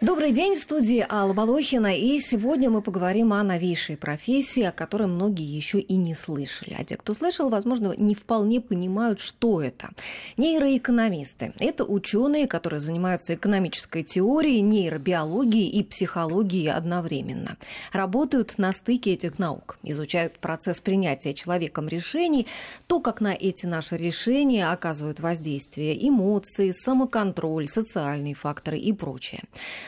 Добрый день, в студии Алла Волохина, и сегодня мы поговорим о новейшей профессии, о которой многие еще и не слышали. А те, кто слышал, возможно, не вполне понимают, что это. Нейроэкономисты – это ученые, которые занимаются экономической теорией, нейробиологией и психологией одновременно. Работают на стыке этих наук, изучают процесс принятия человеком решений, то, как на эти наши решения оказывают воздействие эмоции, самоконтроль, социальные факторы и прочее.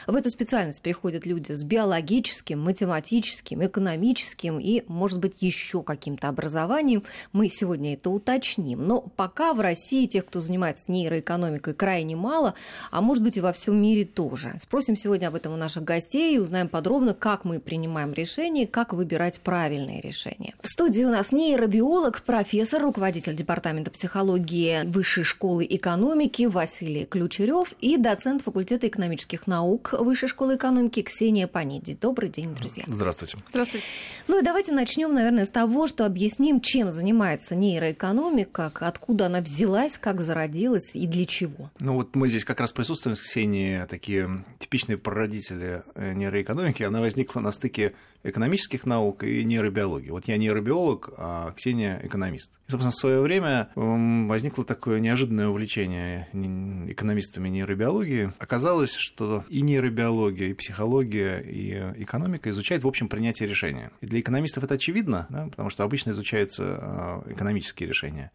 В эту специальность приходят люди с биологическим, математическим, экономическим и, может быть, еще каким-то образованием. Мы сегодня это уточним. Но пока в России тех, кто занимается нейроэкономикой, крайне мало, а может быть и во всем мире тоже. Спросим сегодня об этом у наших гостей и узнаем подробно, как мы принимаем решения, как выбирать правильные решения. В студии у нас нейробиолог, профессор, руководитель департамента психологии Высшей школы экономики Василий Ключерев и доцент факультета экономических наук Высшей школы экономики Ксения Паниди. Добрый день, друзья. Здравствуйте. Здравствуйте. Ну и давайте начнем, наверное, с того, что объясним, чем занимается нейроэкономика, откуда она взялась, как зародилась и для чего. Ну вот мы здесь как раз присутствуем с Ксенией, такие типичные прародители э, нейроэкономики. Она возникла на стыке экономических наук и нейробиологии. Вот я нейробиолог, а Ксения экономист. И, собственно, в свое время возникло такое неожиданное увлечение экономистами нейробиологии. Оказалось, что и нейробиология, и психология, и экономика изучают, в общем, принятие решения. И для экономистов это очевидно, да, потому что обычно изучаются а, экономические решения.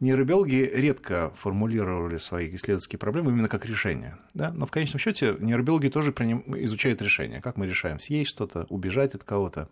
Нейробиологи редко формулировали свои исследовательские проблемы именно как решения. Да? Но в конечном счете нейробиологи тоже изучают решения. Как мы решаем съесть что-то, убежать от кого-то.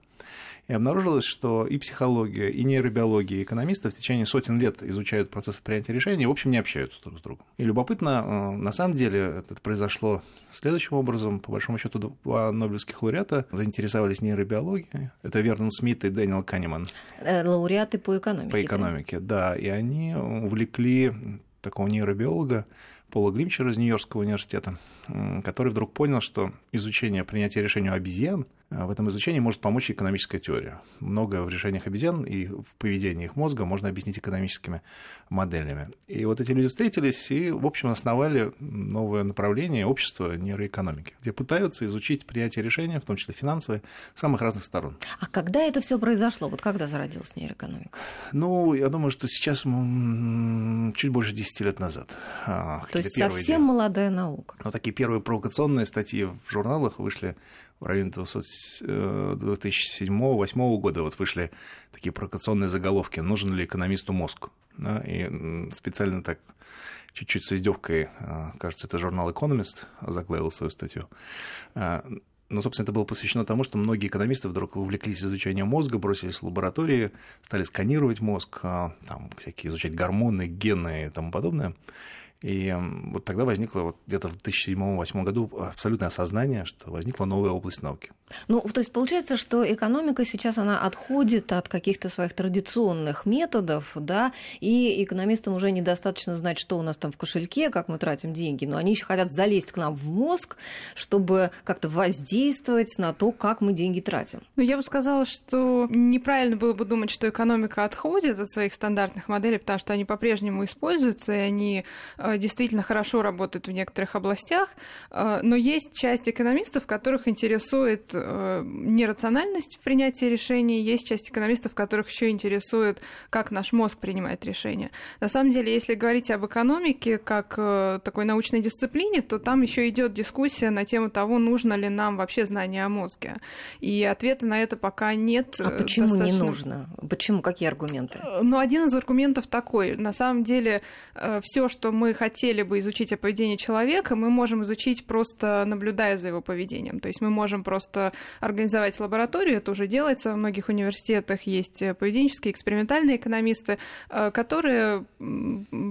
И обнаружилось, что и психология, и нейробиология, и экономисты в течение сотен лет изучают процессы принятия решений и, в общем, не общаются друг с другом. И любопытно, э, на самом деле, это произошло следующим образом. По большому счету, два нобелевских лауреата заинтересовались нейробиологией. Это Вернон Смит и Дэниел Канеман. Э, лауреаты по экономике. По экономике, да. да. И они увлекли такого нейробиолога Пола Гримчера из Нью-Йоркского университета, который вдруг понял, что изучение принятия решений у обезьян, в этом изучении может помочь экономическая теория. Многое в решениях обезьян и в поведении их мозга можно объяснить экономическими моделями. И вот эти люди встретились и, в общем, основали новое направление общества нейроэкономики, где пытаются изучить принятие решений, в том числе финансовые, с самых разных сторон. А когда это все произошло? Вот когда зародилась нейроэкономика? Ну, я думаю, что сейчас чуть больше 10 лет назад. А, То есть совсем идеи. молодая наука. Но такие первые провокационные статьи в журналах вышли в районе 2007-2008 э, года. Вот вышли такие провокационные заголовки «Нужен ли экономисту мозг?» да, И специально так чуть-чуть с издевкой, э, кажется, это журнал «Экономист» заглавил свою статью. Э, но, собственно, это было посвящено тому, что многие экономисты вдруг увлеклись изучением мозга, бросились в лаборатории, стали сканировать мозг, там, всякие изучать гормоны, гены и тому подобное. И вот тогда возникло вот где-то в 2007-2008 году абсолютное осознание, что возникла новая область науки. Ну, то есть получается, что экономика сейчас она отходит от каких-то своих традиционных методов, да, и экономистам уже недостаточно знать, что у нас там в кошельке, как мы тратим деньги, но они еще хотят залезть к нам в мозг, чтобы как-то воздействовать на то, как мы деньги тратим. Ну, я бы сказала, что неправильно было бы думать, что экономика отходит от своих стандартных моделей, потому что они по-прежнему используются, и они э, действительно хорошо работают в некоторых областях, э, но есть часть экономистов, которых интересует э, нерациональность в принятии решений, есть часть экономистов, которых еще интересует, как наш мозг принимает решения. На самом деле, если говорить об экономике как такой научной дисциплине, то там еще идет дискуссия на тему того, нужно ли нам вообще знание о мозге. И ответа на это пока нет. А почему достаточно... не нужно? Почему? Какие аргументы? Ну, один из аргументов такой. На самом деле, все, что мы хотели бы изучить о поведении человека, мы можем изучить просто наблюдая за его поведением. То есть мы можем просто организовать лабораторию, это уже делается во многих университетах, есть поведенческие экспериментальные экономисты, э, которые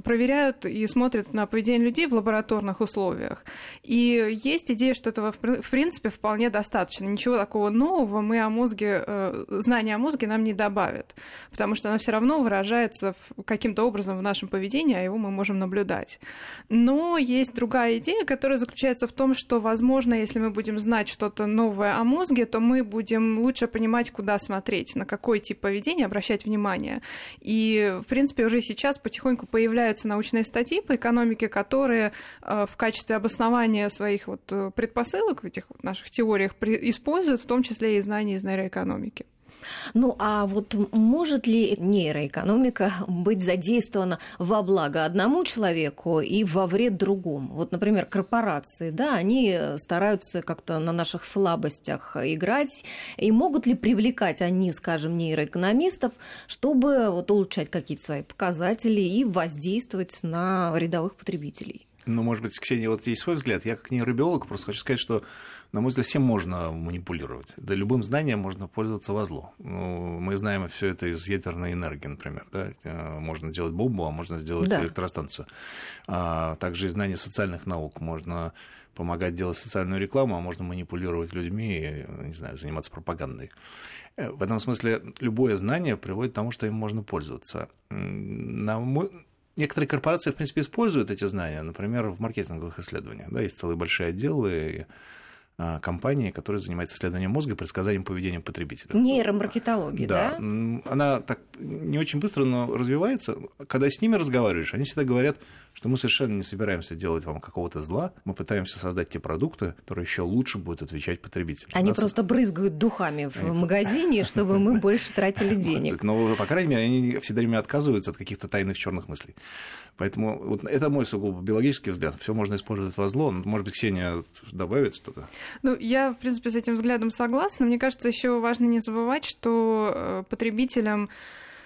проверяют и смотрят на поведение людей в лабораторных условиях. И есть идея, что этого в принципе вполне достаточно. Ничего такого нового мы о мозге, э, знания о мозге нам не добавят, потому что оно все равно выражается каким-то образом в нашем поведении, а его мы можем наблюдать. Но есть другая идея, которая заключается в том, что, возможно, если мы будем знать что-то новое о мозге, то мы будем лучше понимать, куда смотреть, на какой тип поведения обращать внимание. И, в принципе, уже сейчас потихоньку появляются научные статьи по экономике, которые э, в качестве обоснования своих вот э, предпосылок в этих вот наших теориях используют, в том числе и знания из нейроэкономики. Ну а вот может ли нейроэкономика быть задействована во благо одному человеку и во вред другому? Вот, например, корпорации, да, они стараются как-то на наших слабостях играть, и могут ли привлекать они, скажем, нейроэкономистов, чтобы вот улучшать какие-то свои показатели и воздействовать на рядовых потребителей? Ну, может быть, Ксения, вот есть свой взгляд. Я как нейробиолог просто хочу сказать, что, на мой взгляд, всем можно манипулировать. Да любым знанием можно пользоваться во зло. Ну, мы знаем все это из ядерной энергии, например. Да? Э, можно делать бомбу, а можно сделать да. электростанцию. А также из знаний социальных наук можно помогать делать социальную рекламу, а можно манипулировать людьми и, не знаю, заниматься пропагандой. Э, в этом смысле любое знание приводит к тому, что им можно пользоваться. На мой, Некоторые корпорации, в принципе, используют эти знания, например, в маркетинговых исследованиях. Да, есть целые большие отделы а, компании, которая занимается исследованием мозга и предсказанием поведения потребителя. Нейромаркетология, да? да? Она так не очень быстро, но развивается. Когда с ними разговариваешь, они всегда говорят, что мы совершенно не собираемся делать вам какого-то зла, мы пытаемся создать те продукты, которые еще лучше будут отвечать потребителю. Они нас... просто брызгают духами в магазине, чтобы мы больше тратили денег. Но, по крайней мере, они все время отказываются от каких-то тайных черных мыслей. Поэтому вот это мой сугубо биологический взгляд. Все можно использовать во зло. Может быть, Ксения добавит что-то? Ну, я, в принципе, с этим взглядом согласна. Мне кажется, еще важно не забывать, что э, потребителям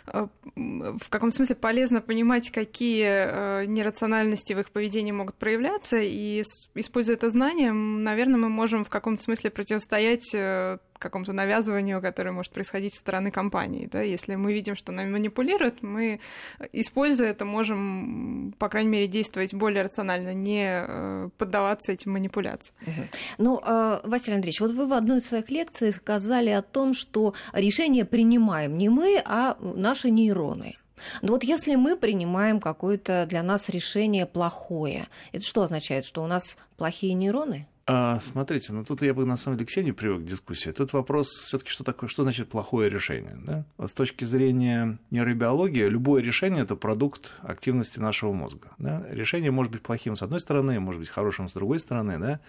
Э, в каком смысле полезно понимать, какие э, нерациональности в их поведении могут проявляться, и используя это знание, наверное, мы можем в каком-то смысле противостоять какому-то навязыванию, которое может происходить со стороны компании. Да? Если мы видим, что нами манипулируют, мы, используя это, можем, по крайней мере, действовать более рационально, не поддаваться этим манипуляциям. Угу. Ну, Василий Андреевич, вот вы в одной из своих лекций сказали о том, что решение принимаем не мы, а наш наши нейроны. Но вот если мы принимаем какое-то для нас решение плохое, это что означает, что у нас плохие нейроны? А, смотрите, ну тут я бы на самом деле к Ксению привык к дискуссии. Тут вопрос все-таки, что такое, что значит плохое решение. Да? Вот с точки зрения нейробиологии, любое решение это продукт активности нашего мозга. Да? Решение может быть плохим с одной стороны, может быть хорошим с другой стороны. Да?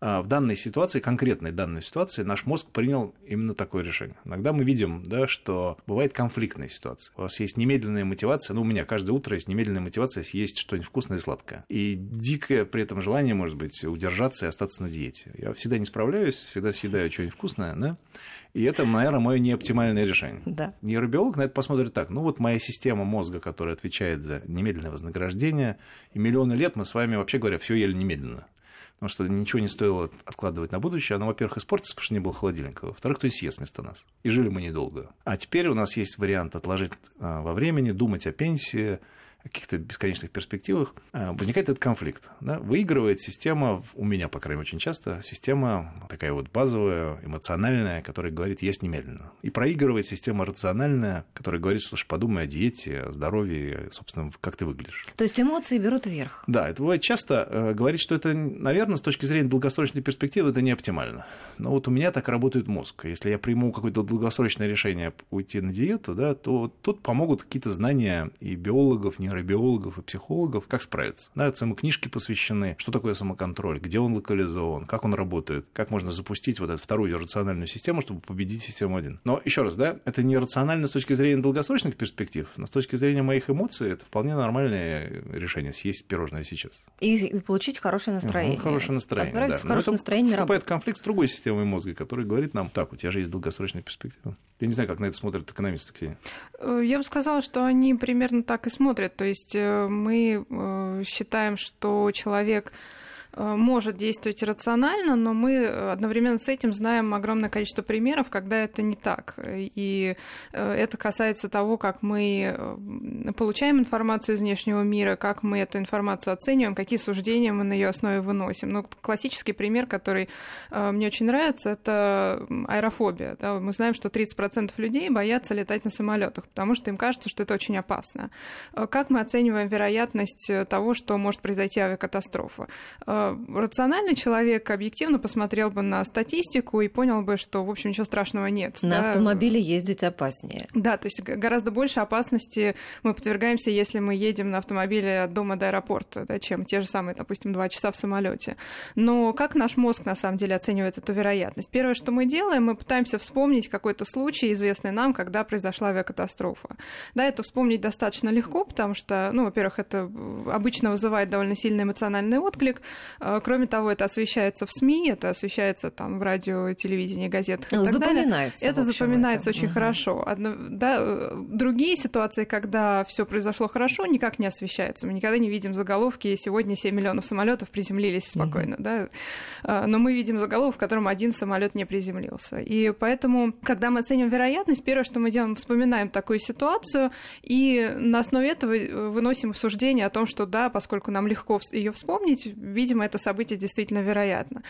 А, в данной ситуации, конкретной данной ситуации, наш мозг принял именно такое решение. Иногда мы видим, да, что бывает конфликтная ситуация. У вас есть немедленная мотивация, ну, у меня каждое утро есть немедленная мотивация съесть что-нибудь вкусное и сладкое. И дикое при этом желание, может быть, удержаться и остаться на диете. Я всегда не справляюсь, всегда съедаю что-нибудь вкусное, да, и это, наверное, мое неоптимальное решение. Да. Нейробиолог на это посмотрит так. Ну, вот моя система мозга, которая отвечает за немедленное вознаграждение, и миллионы лет мы с вами, вообще говоря, все ели немедленно потому что ничего не стоило откладывать на будущее. Оно, во-первых, испортится, потому что не было холодильника. Во-вторых, то есть съест вместо нас. И жили мы недолго. А теперь у нас есть вариант отложить а, во времени, думать о пенсии, каких-то бесконечных перспективах, а, возникает этот конфликт. Да? Выигрывает система, у меня, по крайней мере, очень часто, система такая вот базовая, эмоциональная, которая говорит «есть немедленно». И проигрывает система рациональная, которая говорит, слушай, подумай о диете, о здоровье, собственно, как ты выглядишь. То есть эмоции берут вверх. Да, это бывает часто. Э, говорить, что это, наверное, с точки зрения долгосрочной перспективы, это не оптимально. Но вот у меня так работает мозг. Если я приму какое-то долгосрочное решение уйти на диету, да, то тут помогут какие-то знания и биологов, нейро нейробиологов и психологов, как справиться. Да, это книжки посвящены, что такое самоконтроль, где он локализован, как он работает, как можно запустить вот эту вторую рациональную систему, чтобы победить систему 1. Но еще раз, да, это не рационально с точки зрения долгосрочных перспектив, но с точки зрения моих эмоций это вполне нормальное решение съесть пирожное сейчас. И получить хорошее настроение. Угу, хорошее настроение, да. в хорошее настроение вступает конфликт с другой системой мозга, который говорит нам, так, у тебя же есть долгосрочная перспектива. Я не знаю, как на это смотрят экономисты, Ксения. Э, я бы сказала, что они примерно так и смотрят. То есть э, мы э, считаем, что человек может действовать рационально, но мы одновременно с этим знаем огромное количество примеров, когда это не так. И это касается того, как мы получаем информацию из внешнего мира, как мы эту информацию оцениваем, какие суждения мы на ее основе выносим. Ну, классический пример, который мне очень нравится, это аэрофобия. Да? Мы знаем, что 30% людей боятся летать на самолетах, потому что им кажется, что это очень опасно. Как мы оцениваем вероятность того, что может произойти авиакатастрофа? Рациональный человек объективно посмотрел бы на статистику и понял бы, что, в общем, ничего страшного нет. На да? автомобиле ездить опаснее. Да, то есть гораздо больше опасности мы подвергаемся, если мы едем на автомобиле от дома до аэропорта, да, чем те же самые, допустим, два часа в самолете. Но как наш мозг на самом деле оценивает эту вероятность? Первое, что мы делаем, мы пытаемся вспомнить какой-то случай, известный нам, когда произошла авиакатастрофа. Да, это вспомнить достаточно легко, потому что, ну, во-первых, это обычно вызывает довольно сильный эмоциональный отклик. Э, кроме того, это освещается в СМИ, это освещается там в радио, телевидении, газетах и так запоминается, далее. Это запоминается это. очень угу. хорошо. Одно, да, э, другие ситуации, когда все произошло хорошо, никак не освещаются. Мы никогда не видим заголовки «Сегодня 7 миллионов самолетов приземлились спокойно». Угу. Да? Э, но мы видим заголовок, в котором один самолет не приземлился. И поэтому, когда мы оценим вероятность, первое, что мы делаем, вспоминаем такую ситуацию, и на основе этого выносим суждение о том, что да, поскольку нам легко ее вспомнить, видимо, это событие действительно вероятно.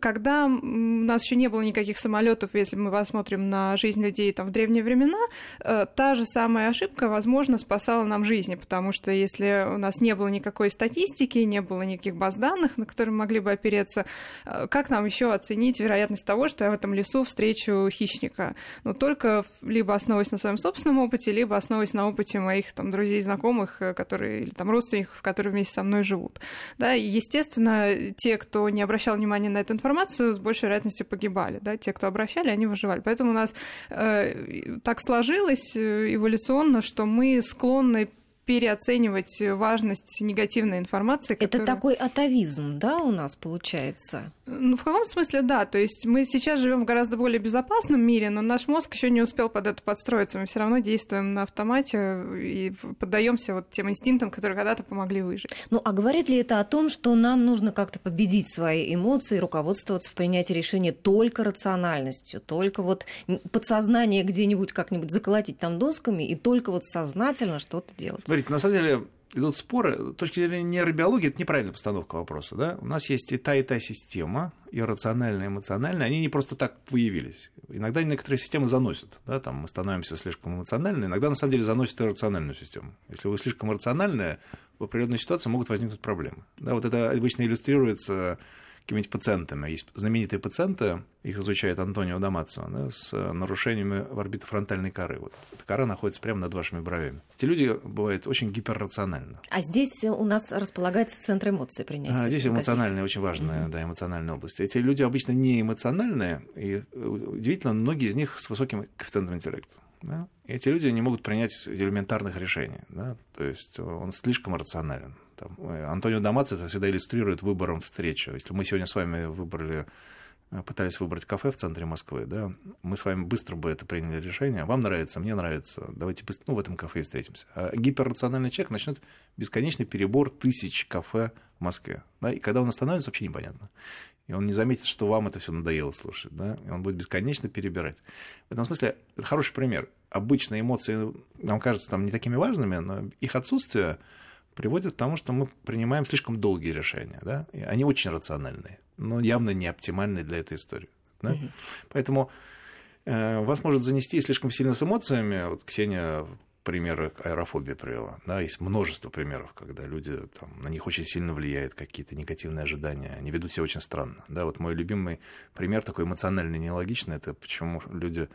Когда у нас еще не было никаких самолетов, если мы посмотрим на жизнь людей там, в древние времена, э, та же самая ошибка, возможно, спасала нам жизни, потому что если у нас не было никакой статистики, не было никаких баз данных, на которые могли бы опереться, э, как нам еще оценить вероятность того, что я в этом лесу встречу хищника? Ну, только либо основываясь на своем собственном опыте, либо основываясь на опыте моих там, друзей, знакомых, э, которые, или там, родственников, которые вместе со мной живут. Да, и, естественно, те, кто не обращал внимания на эту информацию, с большей вероятностью погибали. Да? Те, кто обращали, они выживали. Поэтому у нас э, так сложилось э, эволюционно, что мы склонны переоценивать важность негативной информации. Которая... Это такой атовизм, да, у нас получается? Ну, в каком смысле, да. То есть мы сейчас живем в гораздо более безопасном мире, но наш мозг еще не успел под это подстроиться. Мы все равно действуем на автомате и поддаемся вот тем инстинктам, которые когда-то помогли выжить. Ну, а говорит ли это о том, что нам нужно как-то победить свои эмоции, руководствоваться в принятии решения только рациональностью, только вот подсознание где-нибудь как-нибудь заколотить там досками и только вот сознательно что-то делать? Смотрите, на самом деле идут споры. С точки зрения нейробиологии это неправильная постановка вопроса. Да? У нас есть и та, и та система, и рациональная, и эмоциональная. Они не просто так появились. Иногда некоторые системы заносят. Да? Там мы становимся слишком эмоциональны. Иногда, на самом деле, заносят и рациональную систему. Если вы слишком рациональная, в определенной ситуации могут возникнуть проблемы. Да? Вот это обычно иллюстрируется какими-нибудь пациентами. Есть знаменитые пациенты, их изучает Антонио Дамаццо, да, с нарушениями в орбитофронтальной коры. Вот эта кора находится прямо над вашими бровями. Эти люди бывают очень гиперрациональны. А здесь у нас располагается центр эмоций принятия. А, здесь эмоциональная, очень важная, mm-hmm. да, эмоциональная область. Эти люди обычно не эмоциональные, и э, удивительно, многие из них с высоким коэффициентом интеллекта. Да? эти люди не могут принять элементарных решений. Да? То есть он слишком рационален. Там, э, Антонио Дамац это всегда иллюстрирует выбором встречи. Если мы сегодня с вами выбрали э, пытались выбрать кафе в центре Москвы, да, мы с вами быстро бы это приняли решение. Вам нравится, мне нравится, давайте быстро, ну, в этом кафе и встретимся. А гиперрациональный человек начнет бесконечный перебор тысяч кафе в Москве. Да, и когда он остановится, вообще непонятно. И он не заметит, что вам это все надоело слушать, да, и он будет бесконечно перебирать. В этом смысле это хороший пример. Обычно эмоции нам кажутся там не такими важными, но их отсутствие приводит к тому, что мы принимаем слишком долгие решения. Да? И они очень рациональные, но явно не оптимальные для этой истории. Да? Угу. Поэтому э, вас может занести слишком сильно с эмоциями. Вот Ксения примеры аэрофобии привела. Да, есть множество примеров, когда люди, там, на них очень сильно влияют какие-то негативные ожидания, они ведут себя очень странно. Да, вот мой любимый пример такой эмоционально нелогичный, это почему люди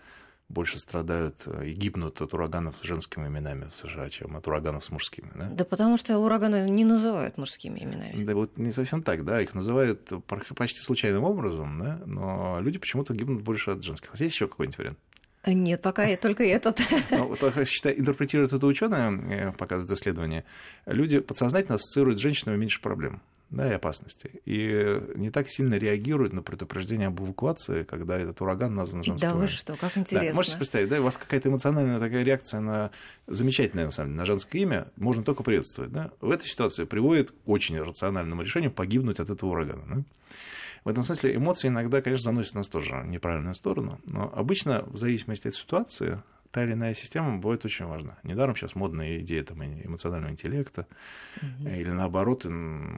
больше страдают э, и гибнут от ураганов с женскими именами в США, чем от ураганов с мужскими. Да, да потому что ураганы не называют мужскими именами. Да вот не совсем так, да, их называют почти случайным образом, да, но люди почему-то гибнут больше от женских. А есть еще какой-нибудь вариант? Нет, пока я только этот. Ну, считаю, интерпретирует это ученые, э, показывают исследования, люди подсознательно ассоциируют с женщинами меньше проблем. Да, и опасности. И не так сильно реагируют на предупреждение об эвакуации, когда этот ураган назван женским. Да вы что, как интересно. Да, можете представить, да, у вас какая-то эмоциональная такая реакция на замечательное, на самом деле, на женское имя, можно только приветствовать. Да? В этой ситуации приводит к очень рациональному решению погибнуть от этого урагана. Да? В этом смысле эмоции иногда, конечно, заносят нас тоже в неправильную сторону, но обычно в зависимости от ситуации та или иная система будет очень важна. Недаром сейчас модная идея там, эмоционального интеллекта угу. или наоборот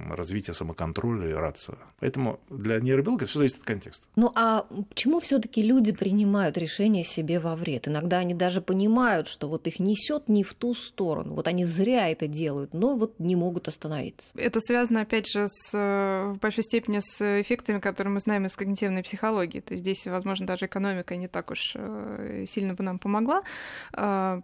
развития самоконтроля и рация. Поэтому для нейробиолога все зависит от контекста. Ну а почему все-таки люди принимают решение себе во вред? Иногда они даже понимают, что вот их несет не в ту сторону. Вот они зря это делают, но вот не могут остановиться. Это связано, опять же, с, в большой степени с эффектами, которые мы знаем из когнитивной психологии. То есть здесь, возможно, даже экономика не так уж э, сильно бы нам помогла, а,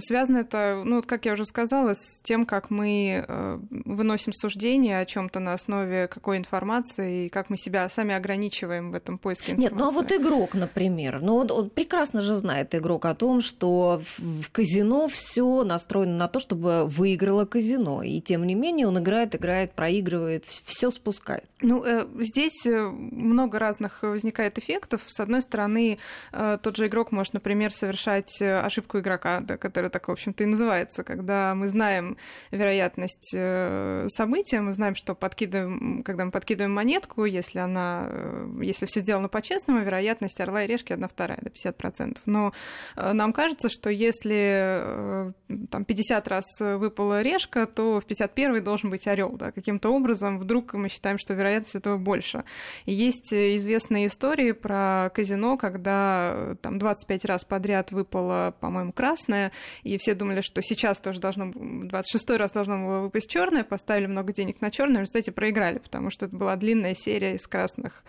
связано это, ну, вот как я уже сказала, с тем, как мы э, выносим суждения о чем то на основе какой информации и как мы себя сами ограничиваем в этом поиске информации. Нет, ну а вот игрок, например, ну вот он прекрасно же знает игрок о том, что в казино все настроено на то, чтобы выиграло казино, и тем не менее он играет, играет, проигрывает, все спускает. Ну, э, здесь э, много разных возникает эффектов. С одной стороны, тот же игрок может, например, совершать ошибку игрока, да, которая так, в общем-то, и называется, когда мы знаем вероятность э, события, мы знаем, что подкидываем, когда мы подкидываем монетку, если она, э, если все сделано по-честному, вероятность орла и решки одна вторая, до 50%. Но э, нам кажется, что если там 50 раз выпала решка, то в 51 должен быть орел, да, каким-то образом вдруг мы считаем, что вероятность этого больше. И есть известные истории про казино, когда там 25 раз подряд выпала, по-моему, красная, и все думали, что сейчас тоже должно 26 раз должно было выпасть черное, поставили много денег на черное, в результате проиграли, потому что это была длинная серия из красных,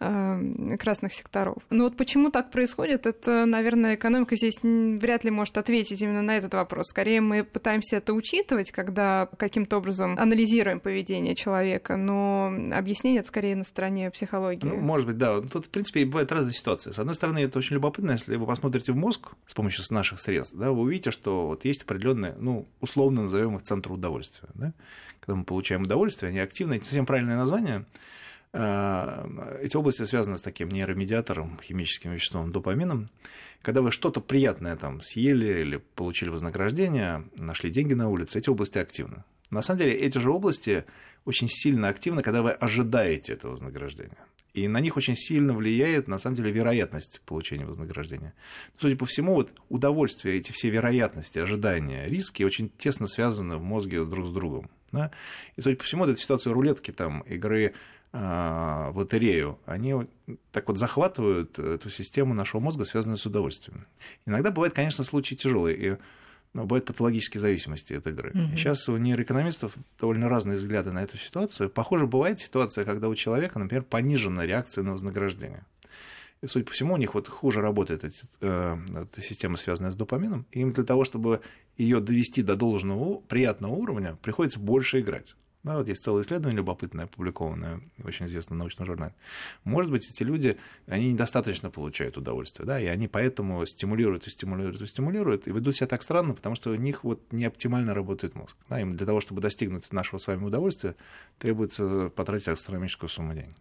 э, красных секторов. Но вот почему так происходит, это, наверное, экономика здесь вряд ли может ответить именно на этот вопрос. Скорее мы пытаемся это учитывать, когда каким-то образом анализируем поведение человека, но объяснение это скорее на стороне психологии. Ну, может быть, да. Тут, в принципе, бывают разные ситуации. С одной стороны, это очень любопытно, если вы посмотрите в мозг с помощью наших средств, да, вы увидите, что вот есть определенные, ну, условно назовем их центры удовольствия. Да? Когда мы получаем удовольствие, они активны, это совсем правильное название. А, эти области связаны с таким нейромедиатором, химическим веществом, допамином. Когда вы что-то приятное там съели или получили вознаграждение, нашли деньги на улице, эти области активны. На самом деле, эти же области очень сильно активны, когда вы ожидаете этого вознаграждения. И на них очень сильно влияет, на самом деле, вероятность получения вознаграждения. Судя по всему, вот удовольствие, эти все вероятности, ожидания, риски очень тесно связаны в мозге друг с другом. Да? И, судя по всему, вот эта ситуация рулетки, там, игры э, в лотерею, они так вот захватывают эту систему нашего мозга, связанную с удовольствием. Иногда бывают, конечно, случаи тяжелые. И но бывают патологические зависимости от игры. Угу. Сейчас у нейроэкономистов довольно разные взгляды на эту ситуацию. Похоже, бывает ситуация, когда у человека, например, понижена реакция на вознаграждение. И, судя по всему, у них вот хуже работает эти, э, эта система, связанная с допамином. И им для того, чтобы ее довести до должного приятного уровня, приходится больше играть. Да, вот есть целое исследование любопытное, опубликованное в очень известном научном журнале. Может быть, эти люди, они недостаточно получают удовольствие, да, и они поэтому стимулируют и стимулируют и стимулируют, и ведут себя так странно, потому что у них вот не оптимально работает мозг. Да, им для того, чтобы достигнуть нашего с вами удовольствия, требуется потратить астрономическую сумму денег.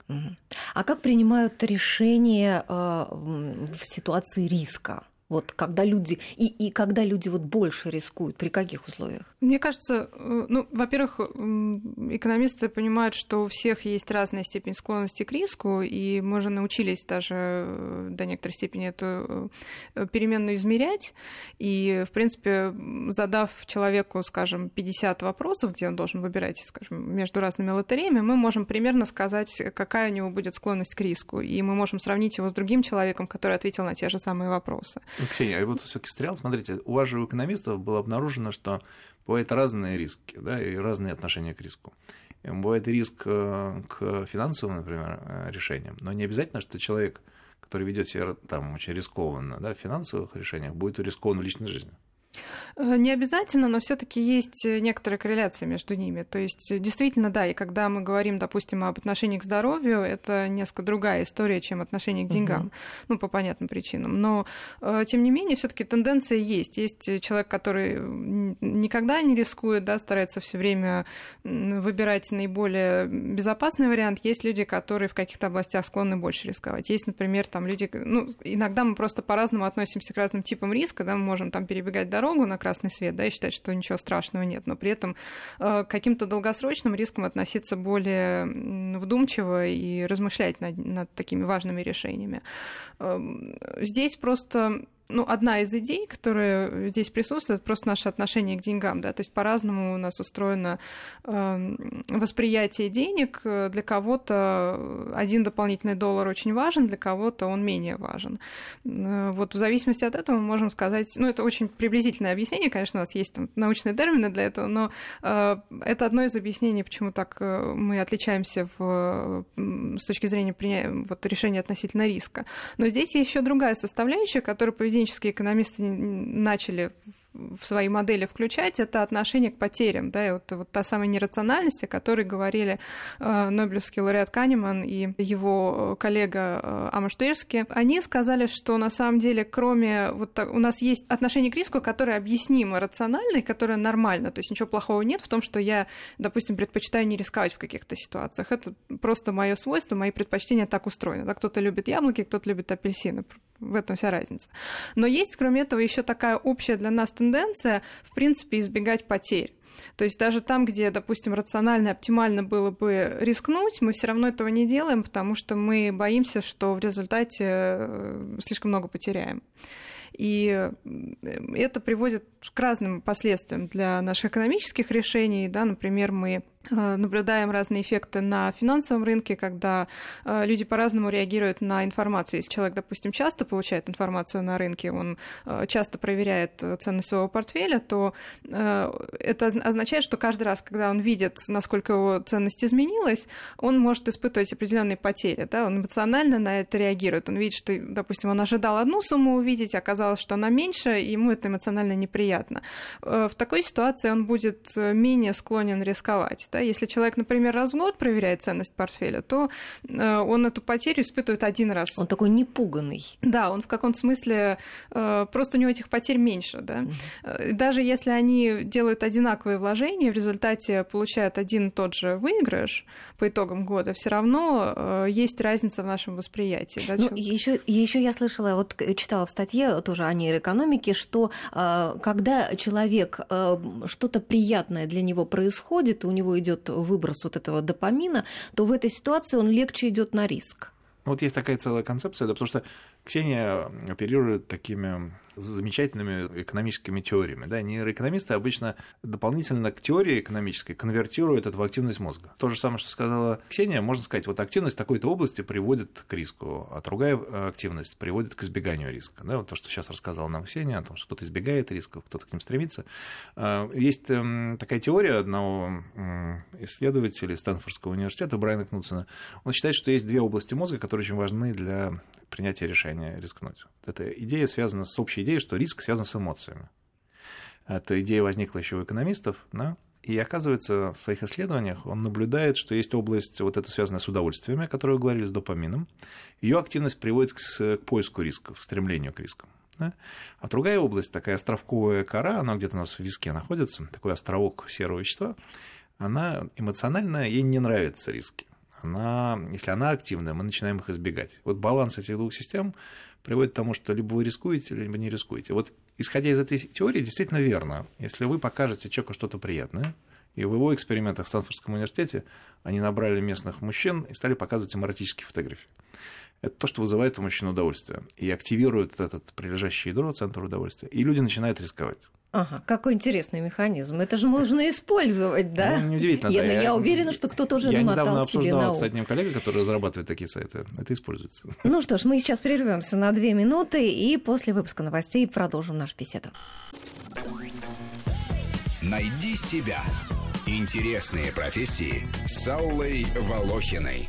А как принимают решения э, в ситуации риска? Вот когда люди и, и когда люди вот больше рискуют, при каких условиях? Мне кажется, э, ну, во-первых, экономисты понимают, что у всех есть разная степень склонности к риску, и мы уже научились даже э, до некоторой степени эту э, переменную измерять. И, в принципе, задав человеку, скажем, 50 вопросов, где он должен выбирать, скажем, между разными лотереями, мы можем примерно сказать, какая у него будет склонность к риску. И мы можем сравнить его с другим человеком, который ответил на те же самые вопросы. Ну, Ксения, а вот все-таки стрел, смотрите, у вас же у экономистов было обнаружено, что бывают разные риски, да, и разные отношения к риску. Бывает риск э, к финансовым, например, э, решениям, но не обязательно, что человек, который ведет себя там очень рискованно да, в финансовых решениях, будет рискован в личной жизни. Э, не обязательно, но все-таки есть э, некоторая корреляция между ними. То есть, э, действительно, да, и когда мы говорим, допустим, об отношении к здоровью, это несколько другая история, чем отношение к деньгам, угу. ну, по понятным причинам. Но, тем не менее, все-таки тенденция есть. Есть человек, который никогда не рискует, да, старается все время выбирать наиболее безопасный вариант. Есть люди, которые в каких-то областях склонны больше рисковать. Есть, например, там люди, ну, иногда мы просто по-разному относимся к разным типам риска, да, мы можем там перебегать дорогу на красный свет, да, и считать, что ничего страшного нет, но при этом э, к каким-то долгосрочным рискам относиться более вдумчиво и размышлять над, над такими важными решениями. Эм, здесь просто ну, одна из идей, которая здесь присутствует, просто наше отношение к деньгам, да, то есть по-разному у нас устроено э, восприятие денег. Для кого-то один дополнительный доллар очень важен, для кого-то он менее важен. Э, вот в зависимости от этого мы можем сказать, ну, это очень приблизительное объяснение, конечно, у нас есть там научные термины для этого, но э, это одно из объяснений, почему так э, мы отличаемся в, с точки зрения приня... вот, решения относительно риска. Но здесь есть еще другая составляющая, которая поведение поведенческие экономисты начали в свои модели включать, это отношение к потерям, да, и вот, вот та самая нерациональность, о которой говорили э, Нобелевский лауреат Канеман и его коллега э, Амаш. Они сказали, что на самом деле, кроме вот так, у нас есть отношение к риску, которое объяснимо рационально и которое нормально, то есть ничего плохого нет в том, что я, допустим, предпочитаю не рисковать в каких-то ситуациях. Это просто мое свойство, мои предпочтения так устроены. Да, кто-то любит яблоки, кто-то любит апельсины. В этом вся разница. Но есть, кроме этого, еще такая общая для нас тенденция, в принципе, избегать потерь. То есть даже там, где, допустим, рационально, оптимально было бы рискнуть, мы все равно этого не делаем, потому что мы боимся, что в результате э, слишком много потеряем. И это приводит к разным последствиям для наших экономических решений. Да, например, мы Э, наблюдаем разные эффекты на финансовом рынке, когда э, люди по-разному реагируют на информацию. Если человек, допустим, часто получает информацию на рынке, он э, часто проверяет ценность своего портфеля, то это означает, что каждый раз, когда он видит, насколько его ценность изменилась, он может испытывать определенные потери. Да? Он эмоционально на это реагирует. Он видит, что, допустим, он ожидал одну сумму увидеть, оказалось, что она меньше, и ему это эмоционально неприятно. В такой ситуации он будет менее склонен рисковать. Да? Если человек, например, раз в год проверяет ценность портфеля, то э, он эту потерю испытывает один раз. Он такой непуганный. Да, он в каком-то смысле э, просто у него этих потерь меньше. Да? Mm-hmm. Даже если они делают одинаковые вложения, в результате получают один и тот же выигрыш по итогам года, все равно есть разница в нашем восприятии. Да, ну, еще, еще я слышала, вот читала в статье тоже о нейроэкономике, что когда человек что-то приятное для него происходит, у него идет выброс вот этого допамина, то в этой ситуации он легче идет на риск. Вот есть такая целая концепция, да, потому что Ксения оперирует такими замечательными экономическими теориями. Да? Нейроэкономисты обычно дополнительно к теории экономической конвертируют это в активность мозга. То же самое, что сказала Ксения, можно сказать, вот активность такой-то области приводит к риску, а другая активность приводит к избеганию риска. Да? Вот то, что сейчас рассказала нам Ксения, о том, что кто-то избегает рисков, кто-то к ним стремится. А, есть эм, такая теория одного исследователя Стэнфордского университета Брайана Кнутсона. Он считает, что есть две области мозга, которые очень важны для принятия решения рискнуть. Эта идея связана с общей идеей, что риск связан с эмоциями. Эта идея возникла еще у экономистов, да, и оказывается, в своих исследованиях он наблюдает, что есть область, вот это связанная с удовольствиями, о которой вы говорили, с допамином. Ее активность приводит к, к поиску рисков, к стремлению к рискам. Да? А другая область, такая островковая кора, она где-то у нас в виске находится, такой островок серого вещества, она эмоционально, ей не нравятся риски она, если она активная, мы начинаем их избегать. Вот баланс этих двух систем приводит к тому, что либо вы рискуете, либо не рискуете. Вот исходя из этой теории, действительно верно. Если вы покажете человеку что-то приятное, и в его экспериментах в Стэнфордском университете они набрали местных мужчин и стали показывать им эротические фотографии. Это то, что вызывает у мужчин удовольствие. И активирует этот прилежащий ядро, центр удовольствия. И люди начинают рисковать. Ага, какой интересный механизм. Это же можно использовать, да? Ну, неудивительно, я, да. Я, я уверена, что кто-то уже я намотал недавно себе на с одним коллегой, который разрабатывает такие сайты. Это используется. Ну что ж, мы сейчас прервемся на две минуты и после выпуска новостей продолжим наш беседу. Найди себя. Интересные профессии с Аллой Волохиной.